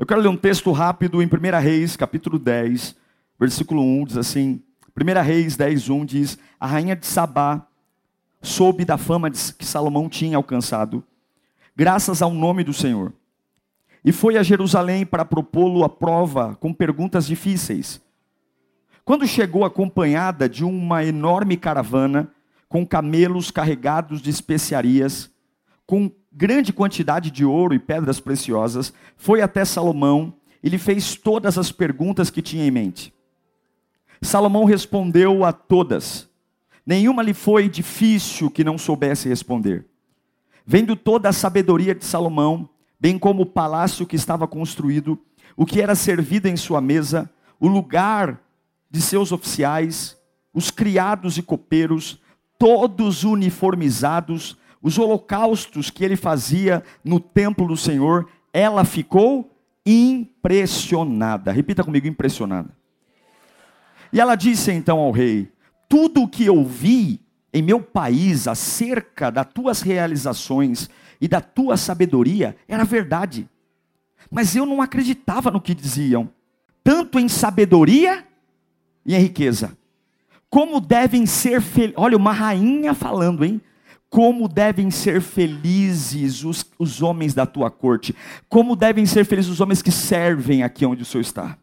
Eu quero ler um texto rápido em 1 Reis, capítulo 10, versículo 1, diz assim: 1 Reis 10, 1 diz: A rainha de Sabá soube da fama que Salomão tinha alcançado, graças ao nome do Senhor, e foi a Jerusalém para propô-lo à prova com perguntas difíceis. Quando chegou acompanhada de uma enorme caravana, com camelos carregados de especiarias, com grande quantidade de ouro e pedras preciosas, foi até Salomão e lhe fez todas as perguntas que tinha em mente. Salomão respondeu a todas. Nenhuma lhe foi difícil que não soubesse responder. Vendo toda a sabedoria de Salomão, bem como o palácio que estava construído, o que era servido em sua mesa, o lugar de seus oficiais, os criados e copeiros, todos uniformizados, os holocaustos que ele fazia no templo do Senhor, ela ficou impressionada. Repita comigo, impressionada. E ela disse então ao rei: Tudo o que eu vi em meu país acerca das tuas realizações e da tua sabedoria era verdade. Mas eu não acreditava no que diziam, tanto em sabedoria e em riqueza. Como devem ser felizes. Olha, uma rainha falando, hein? Como devem ser felizes os, os homens da tua corte. Como devem ser felizes os homens que servem aqui onde o Senhor está.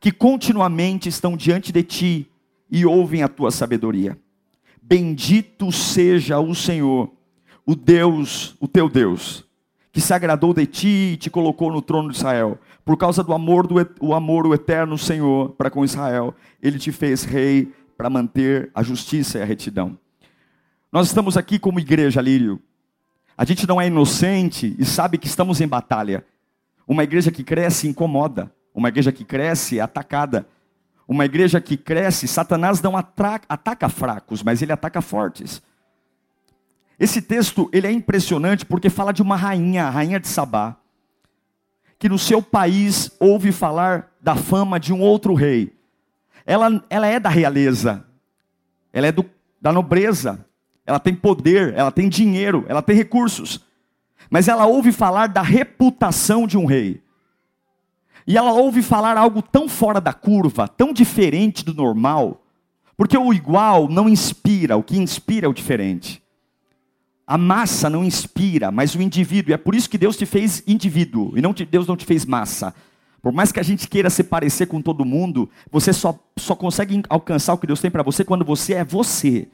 Que continuamente estão diante de ti e ouvem a tua sabedoria. Bendito seja o Senhor, o Deus, o teu Deus, que se agradou de ti e te colocou no trono de Israel. Por causa do amor, do o amor o eterno Senhor para com Israel, ele te fez rei para manter a justiça e a retidão. Nós estamos aqui como igreja, Lírio. A gente não é inocente e sabe que estamos em batalha. Uma igreja que cresce incomoda. Uma igreja que cresce é atacada. Uma igreja que cresce, Satanás não ataca fracos, mas ele ataca fortes. Esse texto ele é impressionante porque fala de uma rainha, a rainha de Sabá, que no seu país ouve falar da fama de um outro rei. Ela, ela é da realeza, ela é do, da nobreza, ela tem poder, ela tem dinheiro, ela tem recursos. Mas ela ouve falar da reputação de um rei. E ela ouve falar algo tão fora da curva, tão diferente do normal, porque o igual não inspira, o que inspira é o diferente. A massa não inspira, mas o indivíduo, e é por isso que Deus te fez indivíduo, e não te, Deus não te fez massa. Por mais que a gente queira se parecer com todo mundo, você só, só consegue alcançar o que Deus tem para você quando você é você.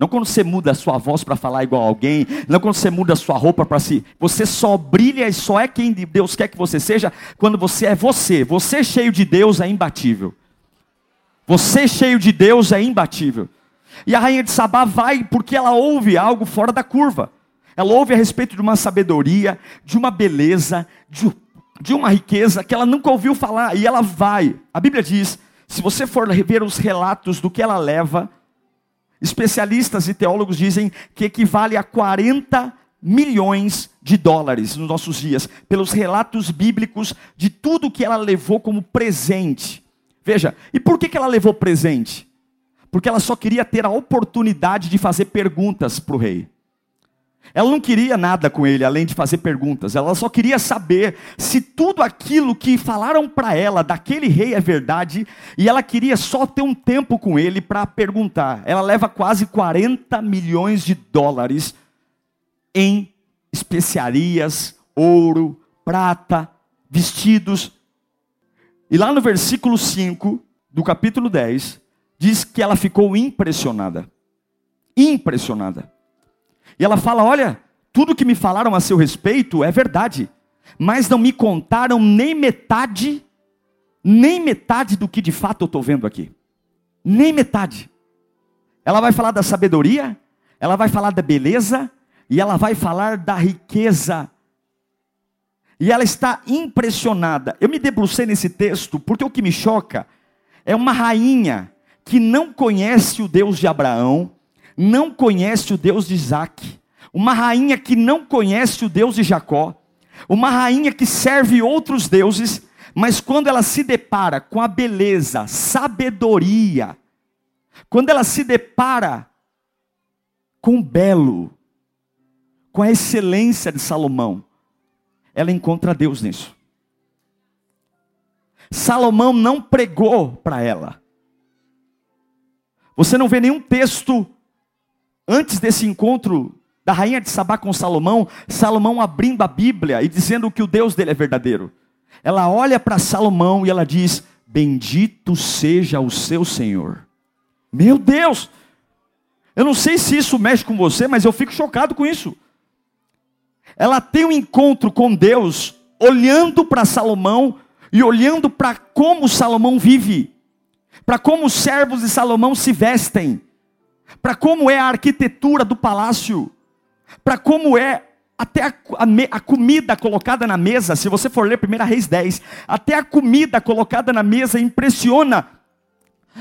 Não quando você muda a sua voz para falar igual alguém, não quando você muda a sua roupa para si. Você só brilha e só é quem Deus quer que você seja quando você é você. Você cheio de Deus é imbatível. Você cheio de Deus é imbatível. E a rainha de Sabá vai porque ela ouve algo fora da curva. Ela ouve a respeito de uma sabedoria, de uma beleza, de, de uma riqueza que ela nunca ouviu falar. E ela vai. A Bíblia diz: se você for ver os relatos do que ela leva, Especialistas e teólogos dizem que equivale a 40 milhões de dólares nos nossos dias, pelos relatos bíblicos de tudo que ela levou como presente. Veja, e por que, ela levou presente? Porque ela só queria ter a oportunidade de fazer perguntas para o rei. Ela não queria nada com ele além de fazer perguntas. Ela só queria saber se tudo aquilo que falaram para ela daquele rei é verdade. E ela queria só ter um tempo com ele para perguntar. Ela leva quase 40 milhões de dólares em especiarias, ouro, prata, vestidos. E lá no versículo 5 do capítulo 10, diz que ela ficou impressionada. Impressionada. E ela fala: Olha, tudo que me falaram a seu respeito é verdade, mas não me contaram nem metade, nem metade do que de fato eu estou vendo aqui. Nem metade. Ela vai falar da sabedoria, ela vai falar da beleza, e ela vai falar da riqueza. E ela está impressionada. Eu me debrucei nesse texto porque o que me choca é uma rainha que não conhece o Deus de Abraão, não conhece o Deus de Isaac, uma rainha que não conhece o Deus de Jacó, uma rainha que serve outros deuses, mas quando ela se depara com a beleza, sabedoria, quando ela se depara com o belo, com a excelência de Salomão, ela encontra Deus nisso. Salomão não pregou para ela. Você não vê nenhum texto antes desse encontro da rainha de Sabá com Salomão, Salomão abrindo a Bíblia e dizendo que o Deus dele é verdadeiro. Ela olha para Salomão e ela diz: Bendito seja o seu Senhor. Meu Deus! Eu não sei se isso mexe com você, mas eu fico chocado com isso ela tem um encontro com Deus, olhando para Salomão e olhando para como Salomão vive, para como os servos de Salomão se vestem, para como é a arquitetura do palácio, para como é até a, a, a, comida colocada na mesa, se você for ler 1 Reis 10, até a comida colocada na mesa impressiona,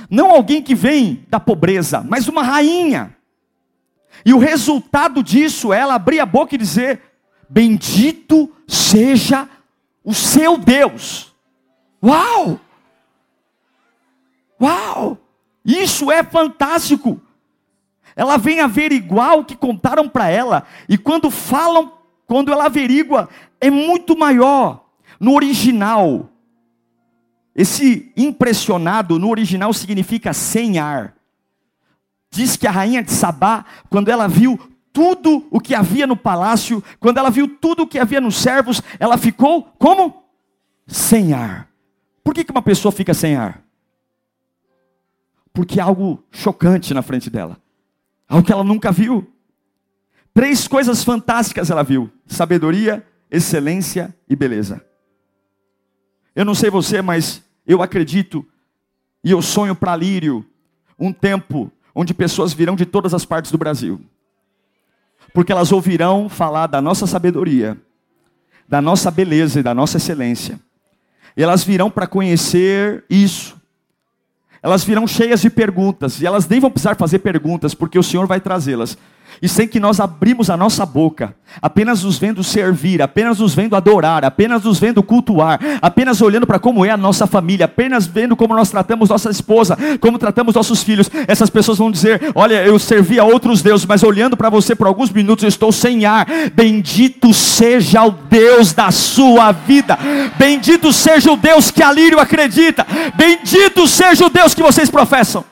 não alguém que vem da pobreza, mas uma rainha. E o resultado disso é ela abrir a boca e dizer: Bendito seja o seu Deus. Uau! Uau! Isso é fantástico. Ela vem averiguar o que contaram para ela, e quando falam, quando ela averigua, é muito maior. No original, esse impressionado, no original significa sem ar. Diz que a rainha de Sabá, quando ela viu tudo o que havia no palácio, quando ela viu tudo o que havia nos servos, ela ficou como? Sem ar. Por que, que uma pessoa fica sem ar? Porque há algo chocante na frente dela, algo que ela nunca viu. Três coisas fantásticas ela viu: sabedoria, excelência e beleza. Eu não sei você, mas eu acredito e eu sonho para Lírio um tempo onde pessoas virão de todas as partes do Brasil porque elas ouvirão falar da nossa sabedoria, da nossa beleza e da nossa excelência. E elas virão para conhecer isso. Elas virão cheias de perguntas, e elas nem vão precisar fazer perguntas, porque o Senhor vai trazê-las. E sem que nós abrimos a nossa boca, apenas nos vendo servir, apenas nos vendo adorar, apenas nos vendo cultuar, apenas olhando para como é a nossa família, apenas vendo como nós tratamos nossa esposa, como tratamos nossos filhos, essas pessoas vão dizer: Olha, eu servi a outros deuses, mas olhando para você por alguns minutos eu estou sem ar. Bendito seja o Deus da sua vida, bendito seja o Deus que Alírio acredita, bendito seja o Deus que vocês professam.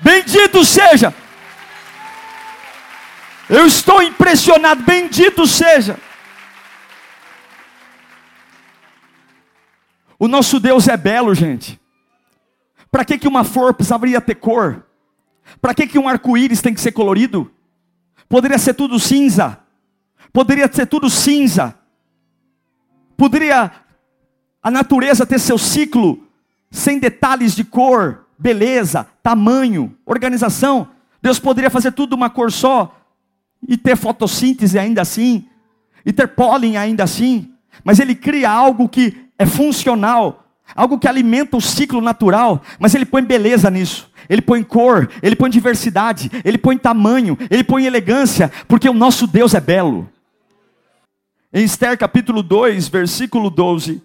Bendito seja. Eu estou impressionado, bendito seja. O nosso Deus é belo, gente. Para que, que uma flor precisaria ter cor? Para que, que um arco-íris tem que ser colorido? Poderia ser tudo cinza. Poderia ser tudo cinza. Poderia a natureza ter seu ciclo sem detalhes de cor, beleza, tamanho, organização. Deus poderia fazer tudo uma cor só e ter fotossíntese ainda assim, e ter pólen ainda assim, mas ele cria algo que é funcional, algo que alimenta o ciclo natural, mas ele põe beleza nisso. Ele põe cor, ele põe diversidade, ele põe tamanho, ele põe elegância, porque o nosso Deus é belo. Em Esther capítulo 2, versículo 12.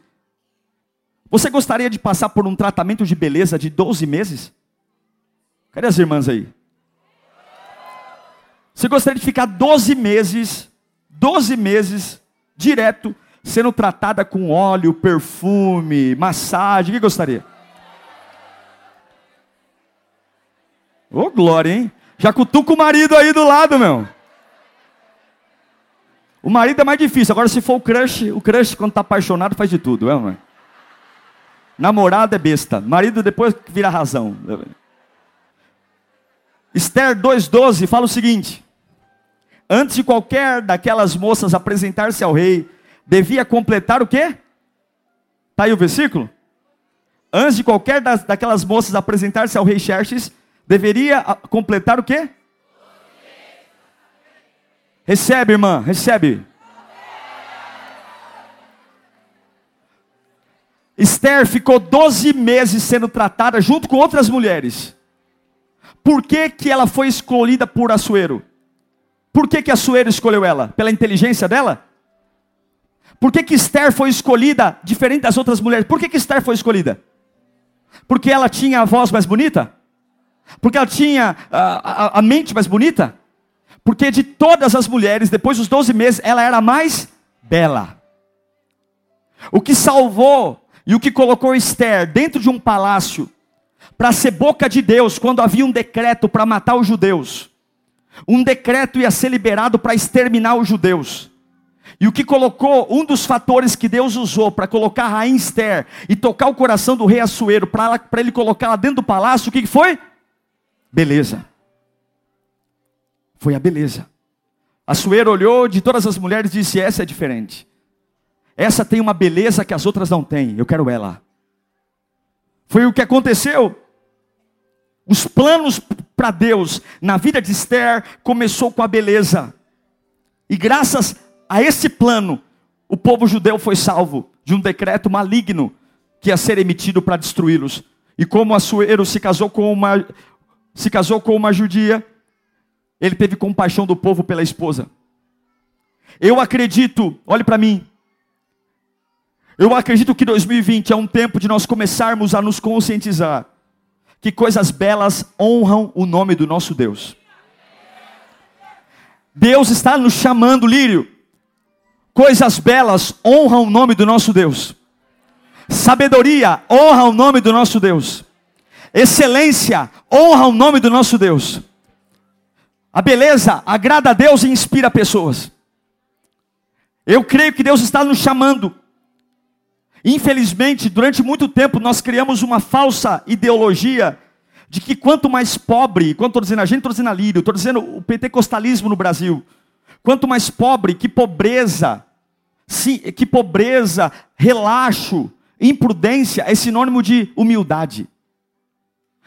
Você gostaria de passar por um tratamento de beleza de 12 meses? Cadê as irmãs aí? Você gostaria de ficar 12 meses, 12 meses, direto, sendo tratada com óleo, perfume, massagem, o que gostaria? Ô oh, glória, hein? Já cutuca o marido aí do lado, meu. O marido é mais difícil. Agora, se for o crush, o crush, quando está apaixonado, faz de tudo, é, mãe? Namorado é besta. Marido depois vira razão. Esther 2,12 fala o seguinte: antes de qualquer daquelas moças apresentar-se ao rei, devia completar o quê? Está aí o versículo? Antes de qualquer das, daquelas moças apresentar-se ao rei Xerxes, deveria ah, completar o quê? Recebe, irmã, recebe. Esther ficou 12 meses sendo tratada junto com outras mulheres. Por que, que ela foi escolhida por Assuero? Por que, que Assuero escolheu ela? Pela inteligência dela? Por que, que Esther foi escolhida diferente das outras mulheres? Por que, que Esther foi escolhida? Porque ela tinha a voz mais bonita? Porque ela tinha a, a, a mente mais bonita? Porque de todas as mulheres, depois dos 12 meses, ela era a mais bela. O que salvou e o que colocou Esther dentro de um palácio para ser boca de Deus quando havia um decreto para matar os judeus. Um decreto ia ser liberado para exterminar os judeus. E o que colocou, um dos fatores que Deus usou para colocar a rainha Esther e tocar o coração do rei Assuero, para ele colocá-la dentro do palácio, o que foi? Beleza. Foi a beleza. Assuero olhou de todas as mulheres e disse: Essa é diferente. Essa tem uma beleza que as outras não têm. Eu quero ela. Foi o que aconteceu. Os planos para Deus na vida de Esther começou com a beleza. E graças a esse plano, o povo judeu foi salvo de um decreto maligno que ia ser emitido para destruí-los. E como Assuero se casou com uma se casou com uma judia, ele teve compaixão do povo pela esposa. Eu acredito, olhe para mim, eu acredito que 2020 é um tempo de nós começarmos a nos conscientizar que coisas belas honram o nome do nosso Deus. Deus está nos chamando, Lírio. Coisas belas honram o nome do nosso Deus. Sabedoria honra o nome do nosso Deus. Excelência honra o nome do nosso Deus. A beleza agrada a Deus e inspira pessoas. Eu creio que Deus está nos chamando Infelizmente, durante muito tempo nós criamos uma falsa ideologia de que quanto mais pobre, quando estou dizendo a gente, estou dizendo a Lírio, estou dizendo o pentecostalismo no Brasil, quanto mais pobre, que pobreza, sim, que pobreza, relaxo, imprudência é sinônimo de humildade.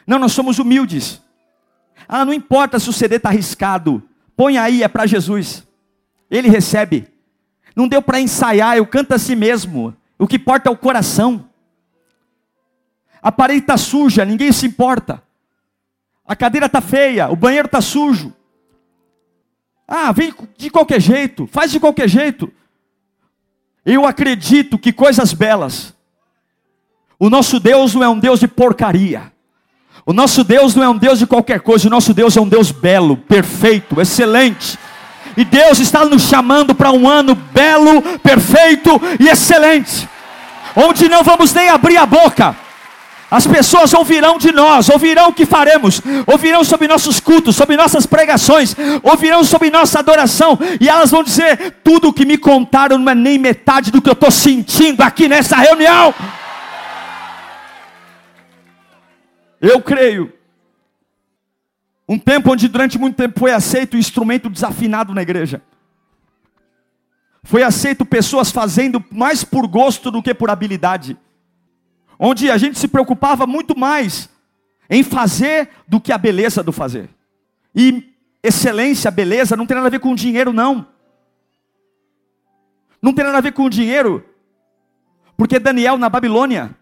Não, nós somos humildes. Ah, não importa se o CD está arriscado, põe aí, é para Jesus. Ele recebe. Não deu para ensaiar, eu canto a si mesmo. O que importa é o coração. A parede está suja, ninguém se importa. A cadeira está feia, o banheiro está sujo. Ah, vem de qualquer jeito, faz de qualquer jeito. Eu acredito que coisas belas. O nosso Deus não é um Deus de porcaria. O nosso Deus não é um Deus de qualquer coisa. O nosso Deus é um Deus belo, perfeito, excelente. E Deus está nos chamando para um ano belo, perfeito e excelente, onde não vamos nem abrir a boca. As pessoas ouvirão de nós, ouvirão o que faremos, ouvirão sobre nossos cultos, sobre nossas pregações, ouvirão sobre nossa adoração, e elas vão dizer: tudo o que me contaram não é nem metade do que eu estou sentindo aqui nessa reunião. Eu creio um tempo onde durante muito tempo foi aceito o instrumento desafinado na igreja. Foi aceito pessoas fazendo mais por gosto do que por habilidade. Onde a gente se preocupava muito mais em fazer do que a beleza do fazer. E excelência, beleza, não tem nada a ver com dinheiro, não. Não tem nada a ver com dinheiro. Porque Daniel na Babilônia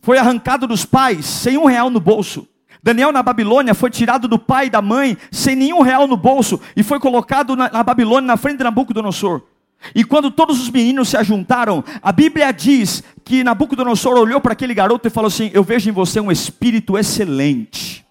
foi arrancado dos pais sem um real no bolso. Daniel na Babilônia foi tirado do pai e da mãe sem nenhum real no bolso e foi colocado na, na Babilônia na frente de Nabucodonosor. E quando todos os meninos se ajuntaram, a Bíblia diz que Nabucodonosor olhou para aquele garoto e falou assim: Eu vejo em você um espírito excelente.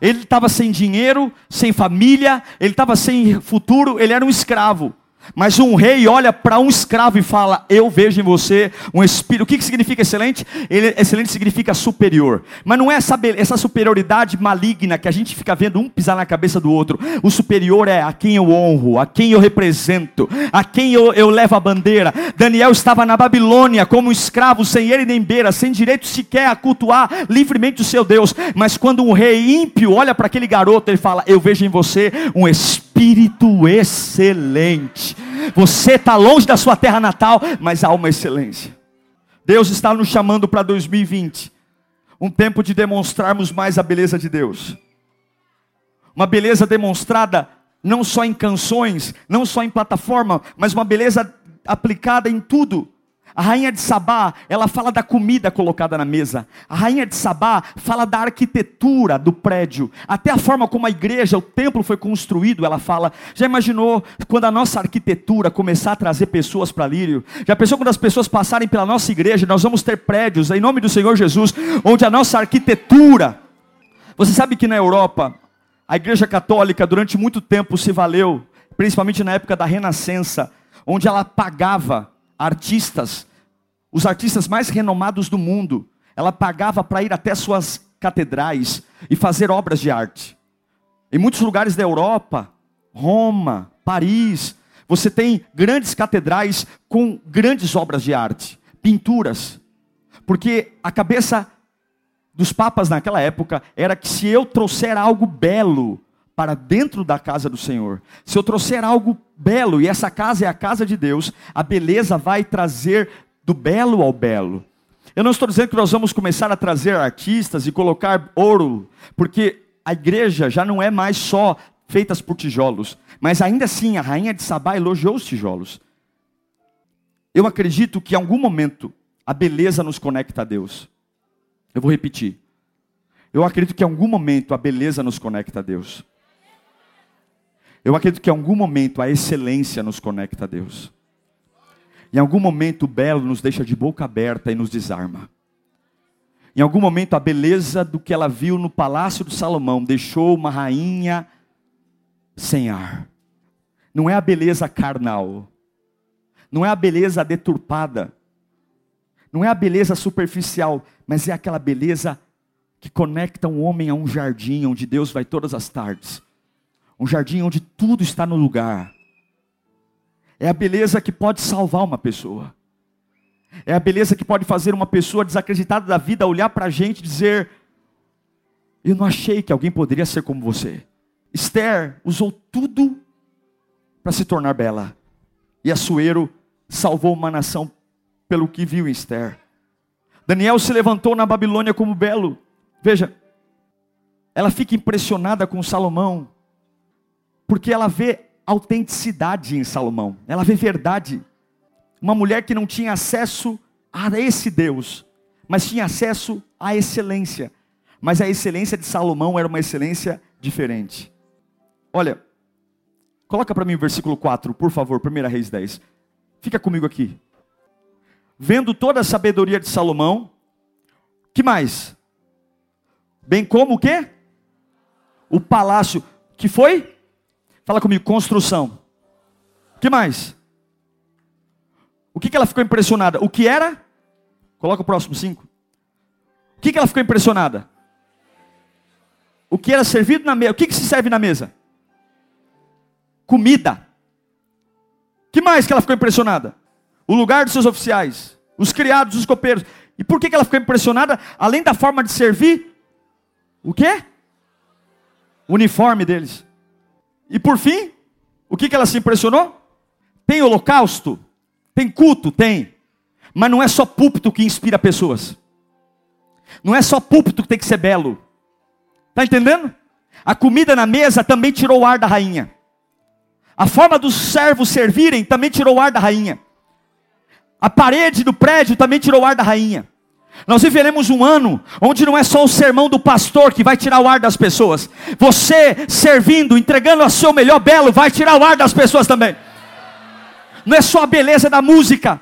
Ele estava sem dinheiro, sem família, ele estava sem futuro, ele era um escravo. Mas um rei olha para um escravo e fala: Eu vejo em você um espírito. O que, que significa excelente? Ele, excelente significa superior. Mas não é essa, essa superioridade maligna que a gente fica vendo um pisar na cabeça do outro. O superior é a quem eu honro, a quem eu represento, a quem eu, eu levo a bandeira. Daniel estava na Babilônia como um escravo, sem ele nem beira, sem direito sequer a cultuar livremente o seu Deus. Mas quando um rei ímpio olha para aquele garoto, ele fala: Eu vejo em você um espírito excelente. Você está longe da sua terra natal, mas há uma excelência. Deus está nos chamando para 2020 um tempo de demonstrarmos mais a beleza de Deus. Uma beleza demonstrada não só em canções, não só em plataforma, mas uma beleza aplicada em tudo. A rainha de Sabá, ela fala da comida colocada na mesa. A rainha de Sabá fala da arquitetura do prédio. Até a forma como a igreja, o templo foi construído, ela fala. Já imaginou quando a nossa arquitetura começar a trazer pessoas para Lírio? Já pensou quando as pessoas passarem pela nossa igreja, nós vamos ter prédios, em nome do Senhor Jesus, onde a nossa arquitetura. Você sabe que na Europa, a igreja católica durante muito tempo se valeu, principalmente na época da Renascença, onde ela pagava artistas, os artistas mais renomados do mundo. Ela pagava para ir até suas catedrais e fazer obras de arte. Em muitos lugares da Europa, Roma, Paris, você tem grandes catedrais com grandes obras de arte, pinturas. Porque a cabeça dos papas naquela época era que se eu trouxer algo belo para dentro da casa do Senhor, se eu trouxer algo belo, e essa casa é a casa de Deus, a beleza vai trazer do belo ao belo. Eu não estou dizendo que nós vamos começar a trazer artistas e colocar ouro, porque a igreja já não é mais só feitas por tijolos, mas ainda assim a rainha de Sabá elogiou os tijolos. Eu acredito que em algum momento a beleza nos conecta a Deus. Eu vou repetir. Eu acredito que em algum momento a beleza nos conecta a Deus. Eu acredito que em algum momento a excelência nos conecta a Deus. Em algum momento o belo nos deixa de boca aberta e nos desarma. Em algum momento a beleza do que ela viu no palácio de Salomão deixou uma rainha sem ar. Não é a beleza carnal. Não é a beleza deturpada. Não é a beleza superficial, mas é aquela beleza que conecta um homem a um jardim onde Deus vai todas as tardes um jardim onde tudo está no lugar. É a beleza que pode salvar uma pessoa. É a beleza que pode fazer uma pessoa desacreditada da vida olhar para a gente e dizer: Eu não achei que alguém poderia ser como você. Esther usou tudo para se tornar bela. E Assuero salvou uma nação pelo que viu em Esther. Daniel se levantou na Babilônia como belo. Veja, ela fica impressionada com Salomão porque ela vê autenticidade em Salomão, ela vê verdade. Uma mulher que não tinha acesso a esse Deus, mas tinha acesso à excelência. Mas a excelência de Salomão era uma excelência diferente. Olha, coloca para mim o versículo 4, por favor, 1 Reis 10. Fica comigo aqui. Vendo toda a sabedoria de Salomão, que mais? Bem como o quê? O palácio que foi Fala comigo, construção. Que mais? O que, que ela ficou impressionada? O que era? Coloca o próximo cinco. O que, que ela ficou impressionada? O que era servido na mesa? O que, que se serve na mesa? Comida. Que mais que ela ficou impressionada? O lugar dos seus oficiais, os criados, os copeiros. E por que, que ela ficou impressionada? Além da forma de servir, o quê? O uniforme deles. E por fim, o que, que ela se impressionou? Tem holocausto? Tem culto? Tem. Mas não é só púlpito que inspira pessoas. Não é só púlpito que tem que ser belo. Está entendendo? A comida na mesa também tirou o ar da rainha. A forma dos servos servirem também tirou o ar da rainha. A parede do prédio também tirou o ar da rainha. Nós viveremos um ano onde não é só o sermão do pastor que vai tirar o ar das pessoas. Você servindo, entregando o seu melhor belo, vai tirar o ar das pessoas também. Não é só a beleza da música.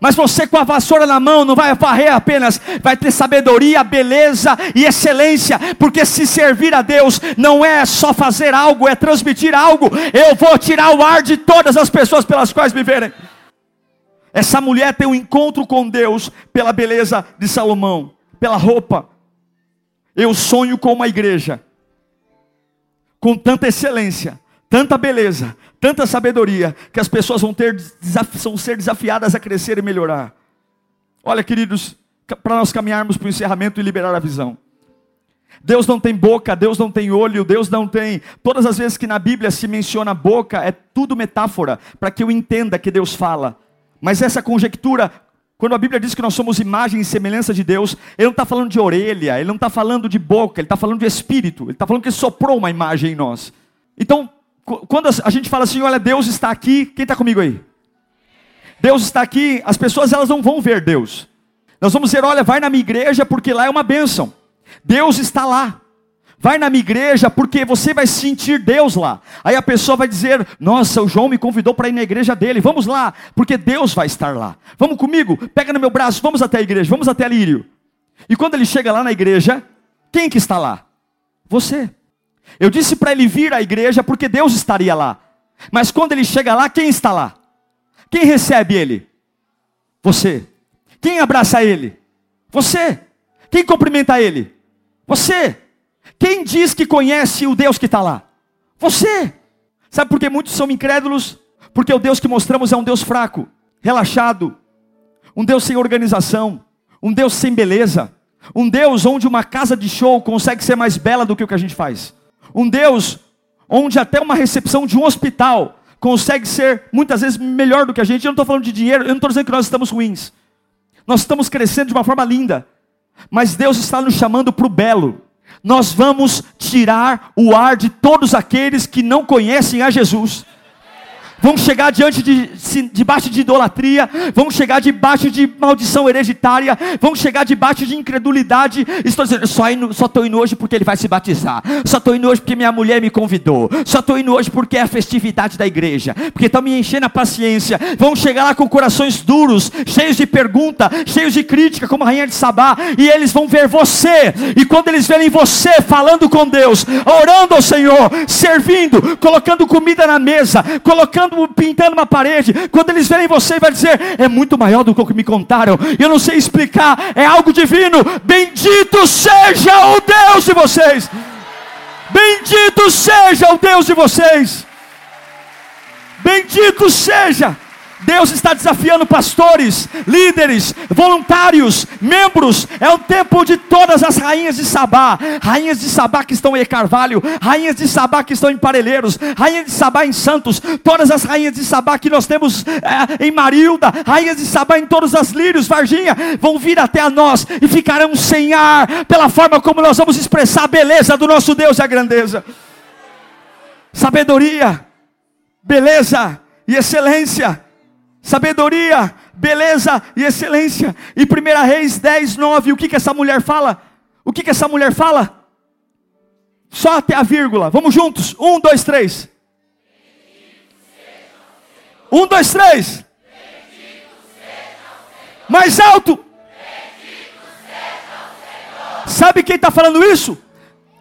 Mas você com a vassoura na mão não vai varrer apenas, vai ter sabedoria, beleza e excelência, porque se servir a Deus não é só fazer algo, é transmitir algo. Eu vou tirar o ar de todas as pessoas pelas quais me verem. Essa mulher tem um encontro com Deus pela beleza de Salomão, pela roupa. Eu sonho com uma igreja com tanta excelência, tanta beleza, tanta sabedoria, que as pessoas vão, ter, ser desafiadas a crescer e melhorar. Olha, queridos, para nós caminharmos para o encerramento e liberar a visão. Deus não tem boca, Deus não tem olho, Deus não tem. Todas as vezes que na Bíblia se menciona boca, é tudo metáfora, para que eu entenda que Deus fala. Mas essa conjectura, quando a Bíblia diz que nós somos imagem e semelhança de Deus, ele não está falando de orelha, ele não está falando de boca, ele está falando de espírito, ele está falando que ele soprou uma imagem em nós. Então, quando a gente fala assim, olha, Deus está aqui, quem está comigo aí? Deus está aqui, as pessoas elas não vão ver Deus. Nós vamos dizer, olha, vai na minha igreja porque lá é uma bênção. Deus está lá. Vai na minha igreja porque você vai sentir Deus lá. Aí a pessoa vai dizer: Nossa, o João me convidou para ir na igreja dele. Vamos lá, porque Deus vai estar lá. Vamos comigo, pega no meu braço, vamos até a igreja, vamos até Lírio. E quando ele chega lá na igreja, quem que está lá? Você. Eu disse para ele vir à igreja porque Deus estaria lá. Mas quando ele chega lá, quem está lá? Quem recebe ele? Você. Quem abraça ele? Você. Quem cumprimenta ele? Você. Quem diz que conhece o Deus que está lá? Você. Sabe por que muitos são incrédulos? Porque o Deus que mostramos é um Deus fraco, relaxado, um Deus sem organização, um Deus sem beleza, um Deus onde uma casa de show consegue ser mais bela do que o que a gente faz, um Deus onde até uma recepção de um hospital consegue ser muitas vezes melhor do que a gente. Eu não estou falando de dinheiro, eu não estou dizendo que nós estamos ruins. Nós estamos crescendo de uma forma linda, mas Deus está nos chamando para o belo. Nós vamos tirar o ar de todos aqueles que não conhecem a Jesus vamos chegar diante de debaixo de idolatria, vamos chegar debaixo de maldição hereditária, vamos chegar debaixo de incredulidade. Estou dizendo, só estou indo hoje porque ele vai se batizar, só estou indo hoje porque minha mulher me convidou, só estou indo hoje porque é a festividade da igreja, porque estão me enchendo a paciência. Vamos chegar lá com corações duros, cheios de pergunta, cheios de crítica, como a rainha de Sabá, e eles vão ver você, e quando eles verem você falando com Deus, orando ao Senhor, servindo, colocando comida na mesa, colocando pintando uma parede, quando eles verem você, vai dizer: é muito maior do que o que me contaram. Eu não sei explicar, é algo divino. Bendito seja o Deus de vocês. Bendito seja o Deus de vocês. Bendito seja. Deus está desafiando pastores, líderes, voluntários, membros. É o tempo de todas as rainhas de Sabá, rainhas de Sabá que estão em Carvalho, rainhas de Sabá que estão em Parelheiros, rainhas de Sabá em Santos, todas as rainhas de Sabá que nós temos é, em Marilda, rainhas de Sabá em todos os lírios, Varginha, vão vir até a nós e ficarão sem ar pela forma como nós vamos expressar a beleza do nosso Deus e a grandeza. Sabedoria, beleza e excelência sabedoria, beleza e excelência. E 1 Reis 10, 9, o que, que essa mulher fala? O que, que essa mulher fala? Só até a vírgula. Vamos juntos. Um, dois, três. Um, dois, três. Mais alto. Sabe quem está falando isso?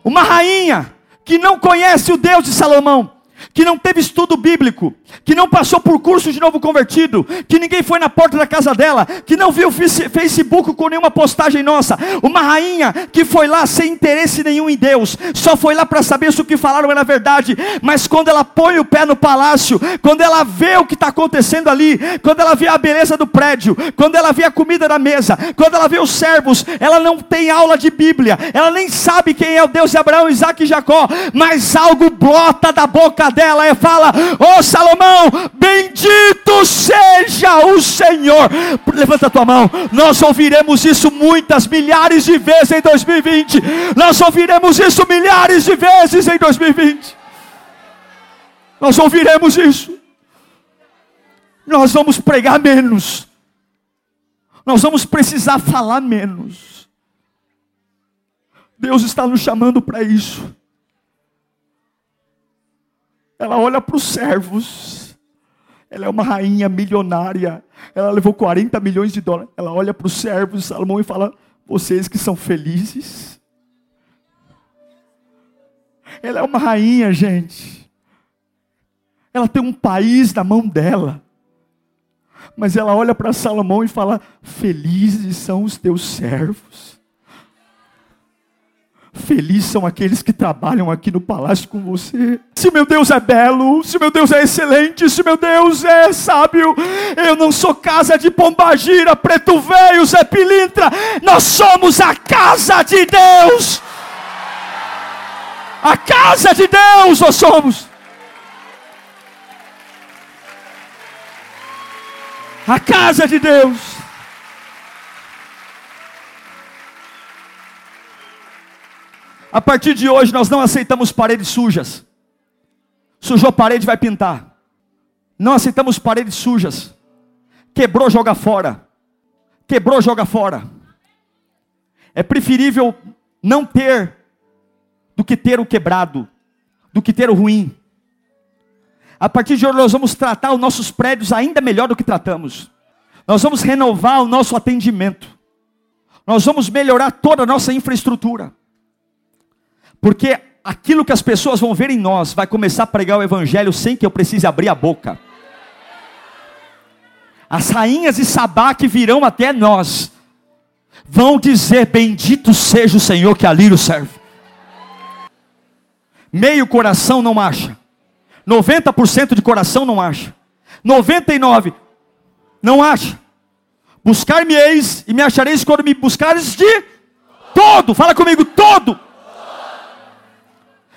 Uma rainha que não conhece o Deus de Salomão que não teve estudo bíblico, que não passou por curso de novo convertido, que ninguém foi na porta da casa dela, que não viu Facebook com nenhuma postagem nossa, uma rainha que foi lá sem interesse nenhum em Deus, só foi lá para saber se o que falaram era verdade, mas quando ela põe o pé no palácio, quando ela vê o que está acontecendo ali, quando ela vê a beleza do prédio, quando ela vê a comida da mesa, quando ela vê os servos, ela não tem aula de Bíblia, ela nem sabe quem é o Deus de Abraão, Isaac e Jacó, mas algo brota da boca dela e fala: Ô oh, Salomão, bendito seja o Senhor. Levanta a tua mão, nós ouviremos isso muitas, milhares de vezes em 2020. Nós ouviremos isso milhares de vezes em 2020. Nós ouviremos isso. Nós vamos pregar menos. Nós vamos precisar falar menos. Deus está nos chamando para isso. Ela olha para os servos. Ela é uma rainha milionária. Ela levou 40 milhões de dólares. Ela olha para os servos de Salomão e fala: Vocês que são felizes. Ela é uma rainha, gente. Ela tem um país na mão dela. Mas ela olha para Salomão e fala: Felizes são os teus servos. Felizes são aqueles que trabalham aqui no palácio com você. Se meu Deus é belo, se meu Deus é excelente, se meu Deus é sábio, eu não sou casa de pombagira, preto velho, Zé Pilintra, nós somos a casa de Deus. A casa de Deus nós somos. A casa de Deus. A partir de hoje nós não aceitamos paredes sujas. Sujou a parede, vai pintar. Não aceitamos paredes sujas. Quebrou, joga fora. Quebrou, joga fora. É preferível não ter do que ter o quebrado, do que ter o ruim. A partir de hoje nós vamos tratar os nossos prédios ainda melhor do que tratamos. Nós vamos renovar o nosso atendimento. Nós vamos melhorar toda a nossa infraestrutura. Porque aquilo que as pessoas vão ver em nós vai começar a pregar o evangelho sem que eu precise abrir a boca. As rainhas de Sabá que virão até nós vão dizer: Bendito seja o Senhor que ali o serve. Meio coração não acha. 90% de coração não acha. 99% não acha. Buscar-me-eis e me achareis quando me buscares de todo. Fala comigo, todo.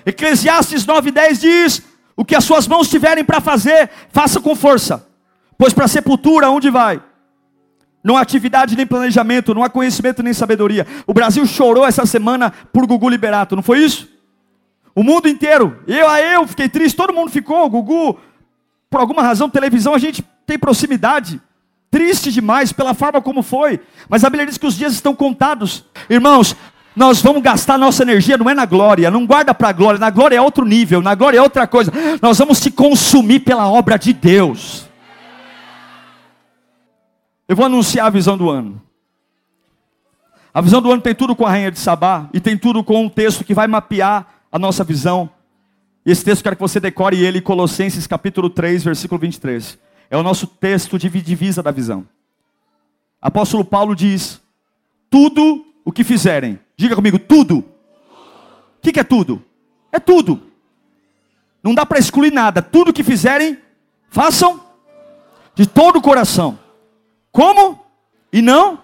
Eclesiastes 9:10 diz: O que as suas mãos tiverem para fazer, faça com força. Pois para a sepultura onde vai? Não há atividade nem planejamento, não há conhecimento nem sabedoria. O Brasil chorou essa semana por Gugu Liberato, não foi isso? O mundo inteiro, eu a eu fiquei triste, todo mundo ficou. Gugu, por alguma razão, televisão, a gente tem proximidade. Triste demais pela forma como foi. Mas a Bíblia diz que os dias estão contados. Irmãos, nós vamos gastar nossa energia, não é na glória, não guarda para a glória, na glória é outro nível, na glória é outra coisa. Nós vamos se consumir pela obra de Deus. Eu vou anunciar a visão do ano. A visão do ano tem tudo com a rainha de Sabá e tem tudo com um texto que vai mapear a nossa visão. E esse texto eu quero que você decore ele, Colossenses capítulo 3, versículo 23. É o nosso texto de divisa da visão. Apóstolo Paulo diz: Tudo o que fizerem, diga comigo, tudo. O que, que é tudo? É tudo. Não dá para excluir nada. Tudo que fizerem, façam de todo o coração. Como? E não?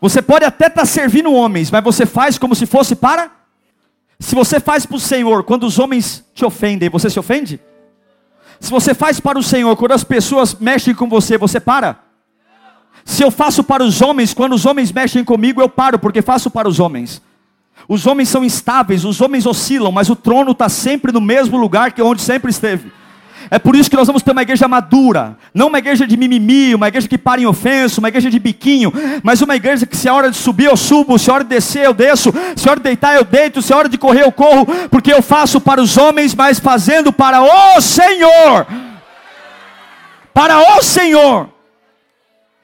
Você pode até estar tá servindo homens, mas você faz como se fosse para se você faz para o Senhor quando os homens te ofendem, você se ofende? Se você faz para o Senhor quando as pessoas mexem com você, você para? Se eu faço para os homens, quando os homens mexem comigo, eu paro, porque faço para os homens. Os homens são instáveis, os homens oscilam, mas o trono está sempre no mesmo lugar que onde sempre esteve. É por isso que nós vamos ter uma igreja madura, não uma igreja de mimimi, uma igreja que para em ofensa, uma igreja de biquinho, mas uma igreja que se é hora de subir eu subo, se é hora de descer eu desço, se é hora de deitar eu deito, se é hora de correr eu corro, porque eu faço para os homens, mas fazendo para o Senhor. Para o Senhor.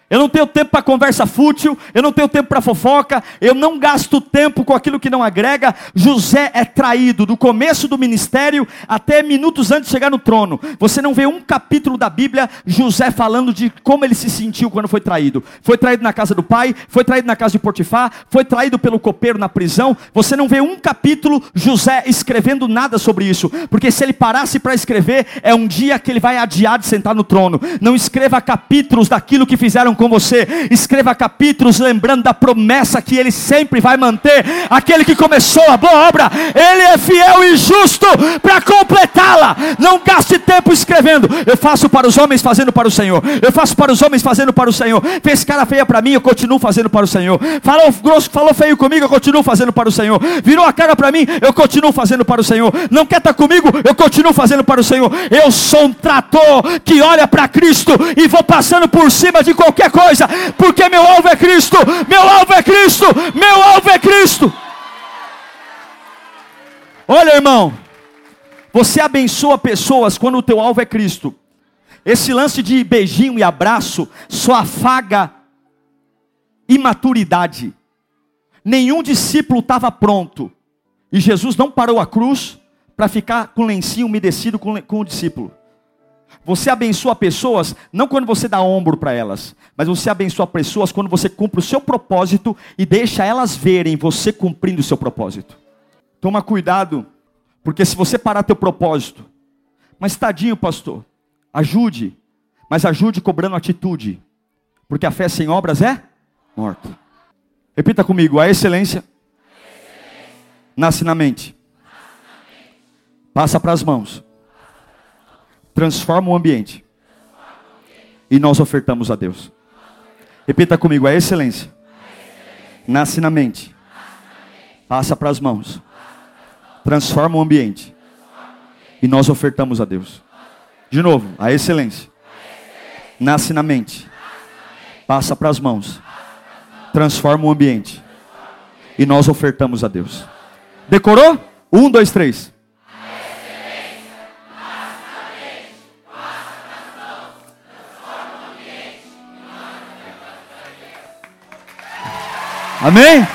Eu não tenho tempo para conversa fútil, eu não tenho tempo para fofoca, eu não gasto tempo com aquilo que não agrega. José é traído do começo do ministério até minutos antes de chegar no trono. Você não vê um capítulo da Bíblia José falando de como ele se sentiu quando foi traído. Foi traído na casa do pai, foi traído na casa de Potifar, foi traído pelo copeiro na prisão. Você não vê um capítulo José escrevendo nada sobre isso, porque se ele parasse para escrever, é um dia que ele vai adiar de sentar no trono. Não escreva capítulos daquilo que fizeram com você. Escreva capítulos lembrando da promessa que Ele sempre vai manter. Aquele que começou a boa obra, Ele é fiel e justo para completá-la. Não gaste tempo escrevendo. Eu faço para os homens fazendo para o Senhor. Eu faço para os homens fazendo para o Senhor. Fez cara feia para mim, eu continuo fazendo para o Senhor. Falou grosso, falou feio comigo, eu continuo fazendo para o Senhor. Virou a cara para mim, eu continuo fazendo para o Senhor. Não quer estar comigo, eu continuo fazendo para o Senhor. Eu sou um trator que olha para Cristo e vou passando por cima de qualquer qualquer coisa, porque meu alvo é Cristo, meu alvo é Cristo, meu alvo é Cristo. Olha, irmão, você abençoa pessoas quando o teu alvo é Cristo. Esse lance de beijinho e abraço só afaga imaturidade. Nenhum discípulo estava pronto. E Jesus não parou a cruz para ficar com lencinho umedecido com, com o discípulo. Você abençoa pessoas não quando você dá ombro para elas, mas você abençoa pessoas quando você cumpre o seu propósito e deixa elas verem você cumprindo o seu propósito. Toma cuidado, porque se você parar teu propósito, mas tadinho, pastor, ajude, mas ajude cobrando atitude, porque a fé sem obras é morta. Repita comigo: a excelência, nasce na mente, passa para as mãos transforma o ambiente. E nós ofertamos a Deus. Repita comigo: a excelência nasce na mente, passa para as mãos, transforma o ambiente. E nós ofertamos a Deus. De novo, a excelência nasce na mente, passa para as mãos, transforma o ambiente e nós ofertamos a Deus. Decorou? Um, dois, três. Amém?